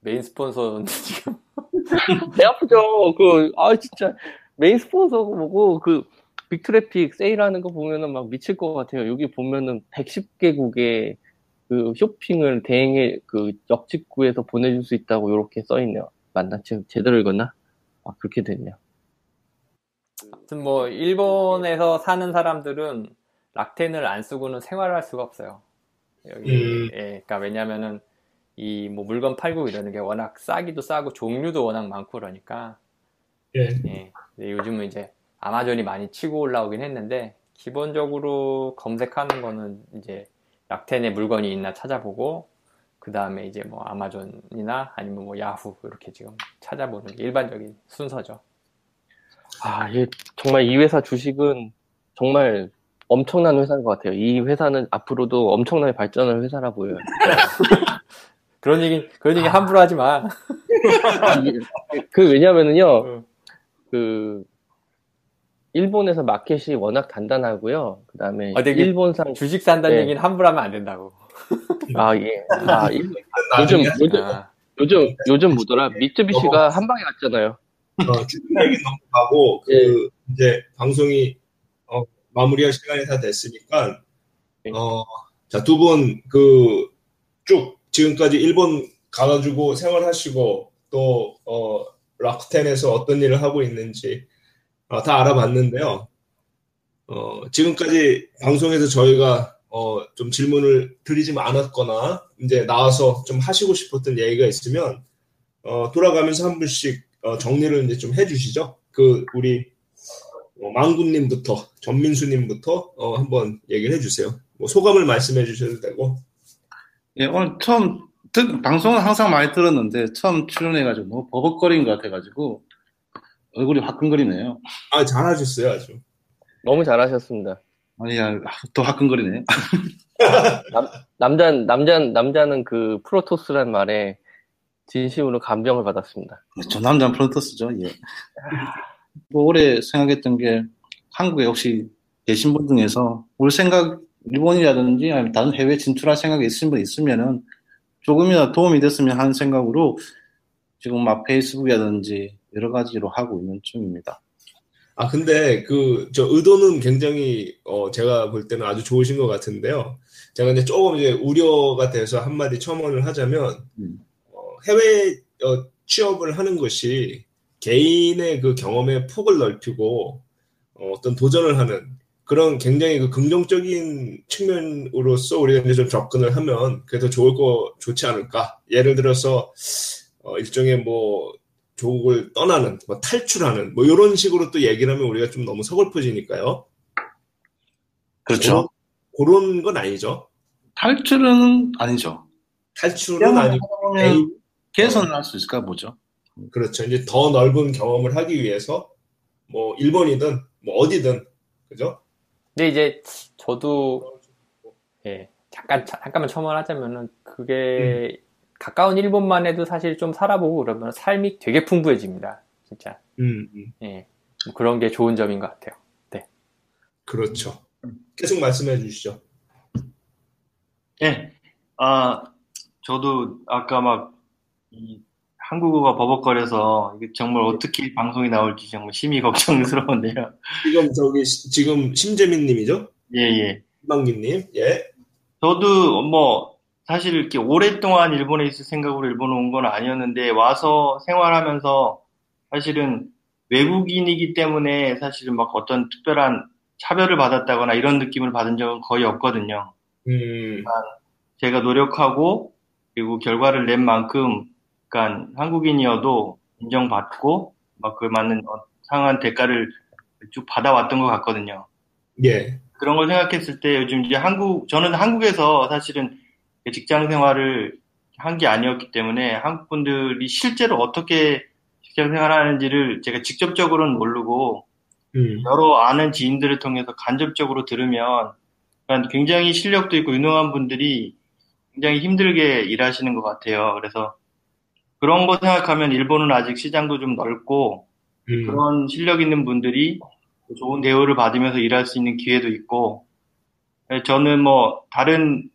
메인 스폰서인데 지금 배 아프죠. 그, 아, 진짜. 메인 스폰서 보고, 그, big traffic 세일하는 거 보면은 막 미칠 것 같아요. 여기 보면은 110개국의 그 쇼핑을 대행해, 그, 역직구에서 보내줄 수 있다고 이렇게 써있네요. 맞나? 제, 제대로 읽었나? 아, 그렇게 됐네요. 아무튼 뭐 일본에서 사는 사람들은 락텐을 안 쓰고는 생활을 할 수가 없어요. 여기 음. 예, 그러니까 왜냐면은 이 뭐 물건 팔고 이러는 게 워낙 싸기도 싸고 종류도 워낙 많고 그러니까 예. 예. 요즘은 이제 아마존이 많이 치고 올라오긴 했는데 기본적으로 검색하는 거는 이제 락텐에 물건이 있나 찾아보고 그 다음에 이제 뭐 아마존이나 아니면 뭐 야후 이렇게 지금 찾아보는 게 일반적인 순서죠. 아, 이 정말 이 회사 주식은 정말 엄청난 회사인 것 같아요. 이 회사는 앞으로도 엄청나게 발전할 회사라 보여요. 그런 얘기 그런 얘기 함부로 하지 마. 아, 이- 그, 왜냐면은요, 응. 그, 일본에서 마켓이 워낙 단단하고요. 그 다음에, 아, 일본산, 주식 산다는 네. 얘기는 함부로 하면 안 된다고. 아, 예. 아, 일- 요즘, 나중에 요즘, 아, 요즘, 요즘 뭐더라? 미쯔비시가 한 방에 갔잖아요. 어, 주식 얘기 넘어가고 그 예. 이제 방송이 어, 마무리할 시간이 다 됐으니까 예. 어, 자, 두 분 그 쭉 지금까지 일본 가가지고 생활하시고 또 어, 락텐에서 어떤 일을 하고 있는지 어, 다 알아봤는데요. 어, 지금까지 방송에서 저희가 어, 좀 질문을 드리지 않았거나 이제 나와서 좀 하시고 싶었던 얘기가 있으면 어, 돌아가면서 한 분씩 어, 정리를 이제 좀 해주시죠. 그 우리 어, 망군님부터 전민수님부터 어, 한번 얘기를 해주세요. 뭐 소감을 말씀해 주셔도 되고. 예, 오늘 처음, 듣, 방송은 항상 많이 들었는데, 처음 출연해가지고 너무 버벅거린 것 같아가지고, 얼굴이 화끈거리네요. 아 잘하셨어요 아주. 너무 잘하셨습니다. 아니, 야, 또 화끈거리네. 남자, 남자, 남자는 그 프로토스란 말에 진심으로 감명을 받았습니다. 저 남자는 프로토스죠, 예. 뭐 올해 생각했던 게, 한국에 혹시 계신 분 중에서, 올 생각, 일본이라든지, 아니면 다른 해외 진출할 생각이 있으신 분 있으면은, 조금이나 도움이 됐으면 하는 생각으로 지금 막 페이스북이라든지 여러 가지로 하고 있는 중입니다. 아, 근데 그, 저 의도는 굉장히, 어, 제가 볼 때는 아주 좋으신 것 같은데요. 제가 이제 조금 이제 우려가 돼서 한마디 첨언을 하자면, 음. 어, 해외 어, 취업을 하는 것이 개인의 그 경험의 폭을 넓히고, 어, 어떤 도전을 하는 그런 굉장히 그 긍정적인 측면으로서 우리가 이제 좀 접근을 하면 그게 더 좋을 거, 좋지 않을까. 예를 들어서, 어, 일종의 뭐, 조국을 떠나는, 뭐 탈출하는, 뭐 이런 식으로 또 얘기를 하면 우리가 좀 너무 서글퍼지니까요. 그렇죠. 그런, 그런 건 아니죠. 탈출은 아니죠. 탈출은 아니고, 개선을 할 수 있을까 보죠. 그렇죠. 이제 더 넓은 경험을 하기 위해서, 뭐, 일본이든, 뭐, 어디든, 그죠? 근데 이제 저도 예 잠깐 잠깐만 첨언하자면은 그게 가까운 일본만 해도 사실 좀 살아보고 그러면 삶이 되게 풍부해집니다. 진짜 음, 음, 예 뭐 그런 게 좋은 점인 것 같아요. 그렇죠. 계속 말씀해 주시죠. 예. 아, 저도 아까 막, 이 한국어가 버벅거려서 이게 정말 어떻게 방송이 나올지 정말 심히 걱정스러운데요. 지금 저기, 시- 지금 심재민 님이죠? 예, 예. 예. 저도 뭐, 사실 이렇게 오랫동안 일본에 있을 생각으로 일본 온 건 아니었는데, 와서 생활하면서 사실은 외국인이기 때문에 사실은 막 어떤 특별한 차별을 받았다거나 이런 느낌을 받은 적은 거의 없거든요. 음, 제가 노력하고 그리고 결과를 낸 만큼 그러니까 한국인이어도 인정받고 막 그 맞는 어- 상한 대가를 쭉 받아왔던 것 같거든요. 예. 그런 걸 생각했을 때 요즘 이제 한국 저는 한국에서 사실은 직장 생활을 한 게 아니었기 때문에 한국 분들이 실제로 어떻게 직장 생활하는지를 제가 직접적으로는 모르고 음, 여러 아는 지인들을 통해서 간접적으로 들으면 그러니까 굉장히 실력도 있고 유능한 분들이 굉장히 힘들게 일하시는 것 같아요. 그래서 그런 거 생각하면 일본은 아직 시장도 좀 넓고 음, 그런 실력 있는 분들이 좋은 대우를 받으면서 일할 수 있는 기회도 있고 예, 저는 뭐 다른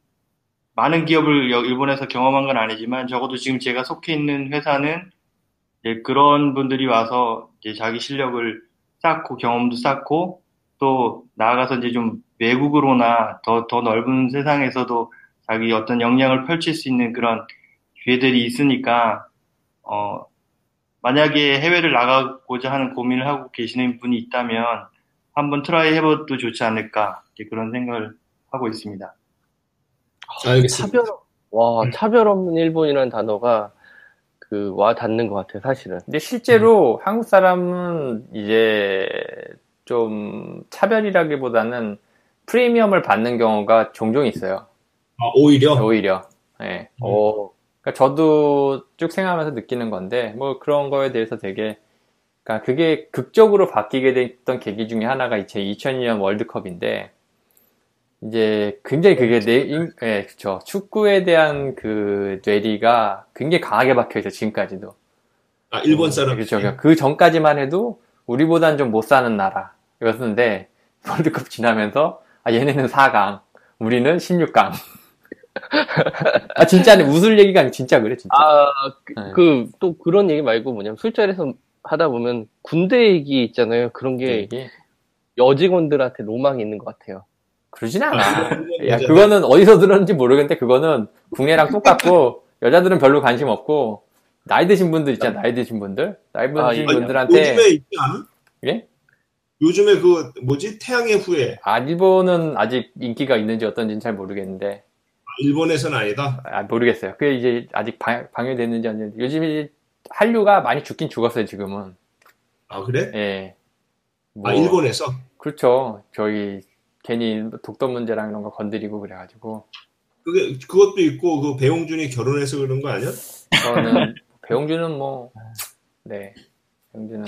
많은 기업을 여- 일본에서 경험한 건 아니지만 적어도 지금 제가 속해 있는 회사는 그런 분들이 와서 이제 자기 실력을 쌓고 경험도 쌓고 또 나아가서 이제 좀 외국으로나 더, 더 넓은 세상에서도 자기 어떤 역량을 펼칠 수 있는 그런 기회들이 있으니까 어, 만약에 해외를 나가고자 하는 고민을 하고 계시는 분이 있다면 한번 try 해봐도 좋지 않을까 그런 생각을 하고 있습니다. 알겠습니다. 차별, 와, 음. 차별 없는 일본이라는 단어가 그 와 닿는 것 같아요, 사실은. 근데 실제로 한국 사람은 이제 좀 차별이라기보다는 프리미엄을 받는 경우가 종종 있어요. 아, 오히려? 오히려. 예. 음. 어, 그러니까 저도 쭉 생각하면서 느끼는 건데 뭐 그런 거에 대해서 되게 그러니까 그게 극적으로 바뀌게 됐던 계기 중에 하나가 제 2002년 월드컵인데 이제 굉장히 그게 내, 인- 예, 그쵸. 축구에 대한 그 뇌리가 굉장히 강하게 박혀 있어 지금까지도. 아, 일본 사람. 그렇죠. 그 전까지만 해도 우리보단 좀 못 사는 나라였는데 월드컵 지나면서 아 얘네는 4강, 우리는 16강. 아 진짜 웃을 얘기가 아니고 진짜 그래 진짜. 아, 네. 그, 또 그런 얘기 말고 뭐냐면 술자리에서 하다 보면 군대 얘기 있잖아요. 그런 게 얘기. 여직원들한테 로망이 있는 것 같아요. 그러진 않아. 아, 야 그거는 어디서 들었는지 모르겠는데 그거는 국내랑 똑같고 여자들은 별로 관심 없고 나이 드신 분들 있잖아 나이 드신 분들 나이 드신 아, 이- 분들한테 요즘에 있지 않아? 예? 요즘에 그, 뭐지? 태양의 후예. 아 일본은 아직 인기가 있는지 어떤지는 잘 모르겠는데 일본에서는 아니다. 아, 모르겠어요. 그게 이제 아직 방, 방영됐는지 안 됐는지. 요즘 이제 한류가 많이 죽긴 죽었어요, 지금은. 아, 그래? 예. 뭐, 아, 일본에서? 그렇죠. 저희 괜히 독도 문제랑 이런 거 건드리고 그래가지고. 그게, 그것도 있고, 그 배용준이 결혼해서 그런 거 아니야? 저는, 배용준은 뭐, 네. 배용준은.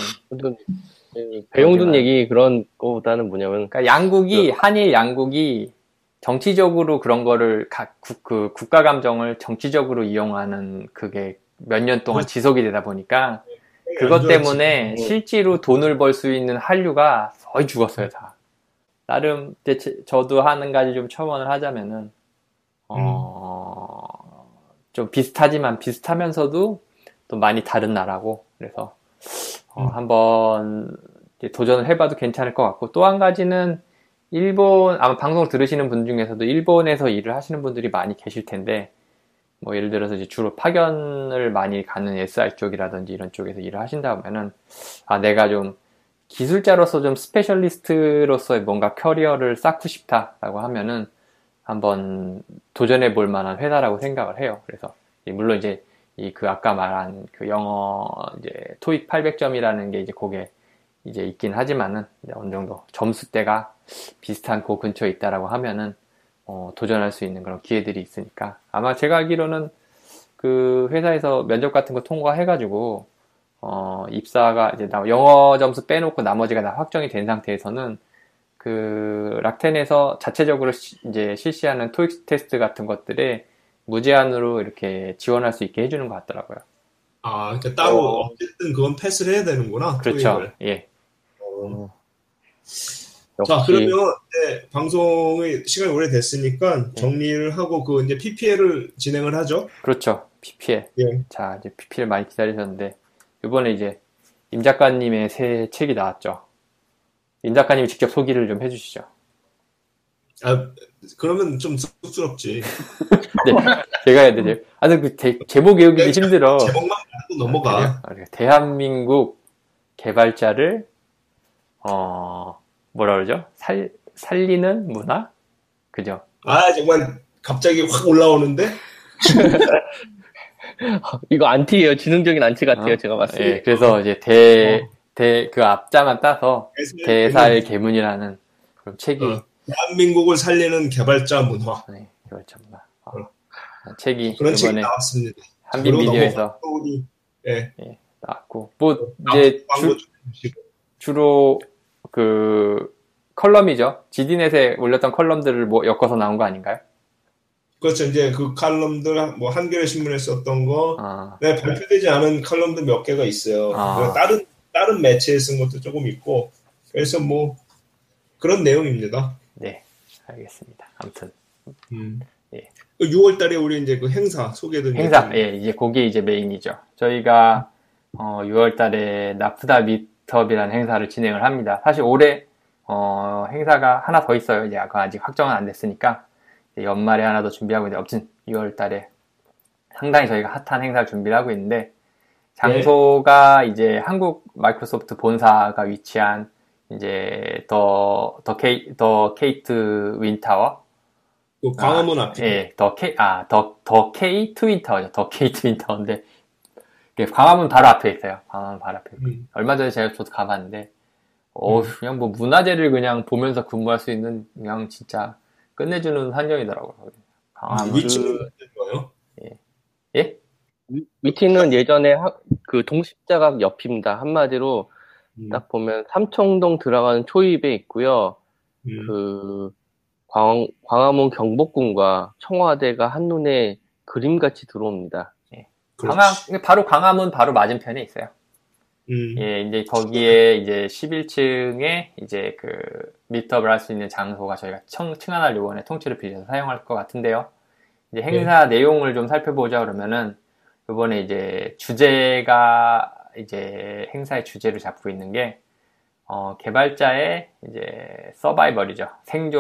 그 배용준 얘기 그런 거보다는 뭐냐면, 그러니까 양국이, 한일 양국이 정치적으로 그런 거를 각, 국, 그 국가 감정을 정치적으로 이용하는 그게 몇 년 동안 그렇지. 지속이 되다 보니까 그것 안 좋았지. 때문에 실제로 돈을 벌 수 있는 한류가 거의 죽었어요, 다. 나름, 저도 한 가지 좀 첨언을 하자면은, 어, 좀 비슷하지만 비슷하면서도 또 많이 다른 나라고 그래서 어, 음. 한번 도전을 해봐도 괜찮을 것 같고 또 한 가지는 일본 아마 방송을 들으시는 분 중에서도 일본에서 일을 하시는 분들이 많이 계실 텐데 뭐 예를 들어서 이제 주로 파견을 많이 가는 SI 쪽이라든지 이런 쪽에서 일을 하신다 보면은 아 내가 좀 기술자로서 좀 스페셜리스트로서의 뭔가 커리어를 쌓고 싶다라고 하면은 한번 도전해 볼 만한 회사라고 생각을 해요. 그래서 이 물론 이제 이 그 아까 말한 그 영어 이제 토익 800점이라는 게 이제 그게 이제 있긴 하지만은 어느 정도 점수대가 비슷한 그 근처에 있다라고 하면은 어, 도전할 수 있는 그런 기회들이 있으니까 아마 제가 알기로는 그 회사에서 면접 같은 거 통과해가지고 어, 입사가 이제 나- 영어 점수 빼놓고 나머지가 다 확정이 된 상태에서는 그 락텐에서 자체적으로 시- 이제 실시하는 토익 테스트 같은 것들에 무제한으로 이렇게 지원할 수 있게 해주는 것 같더라고요. 아, 그러니까 따로 어. 어. 쨌든 그건 패스를 해야 되는구나. 그렇죠. 토익을. 예. 어. 역시 자, 그러면 이제 방송의 시간이 오래 됐으니까 정리를 하고 그 이제 PPL을 진행을 하죠. 그렇죠. PPL. 예. 자, 이제 PPL 많이 기다리셨는데, 이번에 이제 임 작가님의 새 책이 나왔죠. 임 작가님이 직접 소개를 좀 해주시죠. 아, 그러면 좀 쑥스럽지. 네, 제가 해야 되죠. 아, 그 대- 제목 외우기 힘들어. 제목만 하고 넘어가. 아, 그래요? 대한민국 개발자를, 어, 뭐라 그러죠? 살, 살리는 문화? 그죠? 아, 정말 갑자기 확 올라오는데? 이거 안티예요. 지능적인 안티 같아요. 어? 제가 봤을 때. 예, 그래서 이제 대, 대, 그 앞자만 따서 대살 대살 개문이라는 그런 책이 어. 대한민국을 살리는 개발자 문화. 네, 개발자 문화. 어, 책이 그런 책이 이번에 나왔습니다. 한빛 미디어에서 넘어가고 우리, 예. 나왔고, 뭐, 아, 이제 주. 주로 그 컬럼이죠. 지디넷에 올렸던 컬럼들을 뭐 엮어서 나온 거 아닌가요? 그렇죠. 이제 그 칼럼들, 뭐, 한겨레 신문에 썼던 거, 아, 네, 발표되지 않은 칼럼들 몇 개가 있어요. 아. 다른, 다른 매체에 쓴 것도 조금 있고, 그래서 뭐, 그런 내용입니다. 네, 알겠습니다. 아무튼 음. 예. 6월 달에 우리 이제 그 행사 소개도 행사, 좀- 예, 이제 그게 이제 메인이죠. 저희가 어, 6월 달에 나프다 미트업이라는 행사를 진행을 합니다. 사실 올해 어, 행사가 하나 더 있어요. 이제 아직 확정은 안 됐으니까 연말에 하나 더 준비하고 있는데 아무튼 6월 달에 상당히 저희가 핫한 행사를 준비를 하고 있는데 장소가 이제 한국 마이크로소프트 본사가 위치한 이제 더, 더 케이, 더 케이트 윈타워 그 광화문 앞에. 예, 더 K, 아, 더, 더 K 트윈타워죠. 더 K 트윈타워인데, 광화문 바로 앞에 있어요. 광화문 바로 앞에. 음. 얼마 전에 제가 저도 가봤는데, 어 그냥 뭐 문화재를 그냥 보면서 근무할 수 있는, 그냥 진짜 끝내주는 환경이더라고요. 광화문. 위치는 어떤가요? 예? 위- 위티는 예전에 하- 그 동십자가 옆입니다. 한마디로 음. 딱 보면 삼청동 들어가는 초입에 있고요. 음. 그 광, 광화문 경복궁과 청와대가 한눈에 그림같이 들어옵니다. 그렇지. 광화, 바로 광화문 바로 맞은편에 있어요. 음. 예, 이제 거기에 이제 11층에 이제 그 미트업을 할 수 있는 장소가 저희가 청, 층하나를 요번에 통째로 빌려서 사용할 것 같은데요. 이제 행사 내용을 좀 살펴보자 그러면은 요번에 이제 주제가 이제 행사의 주제를 잡고 있는 게 어, 개발자의 이제 서바이벌이죠. 생존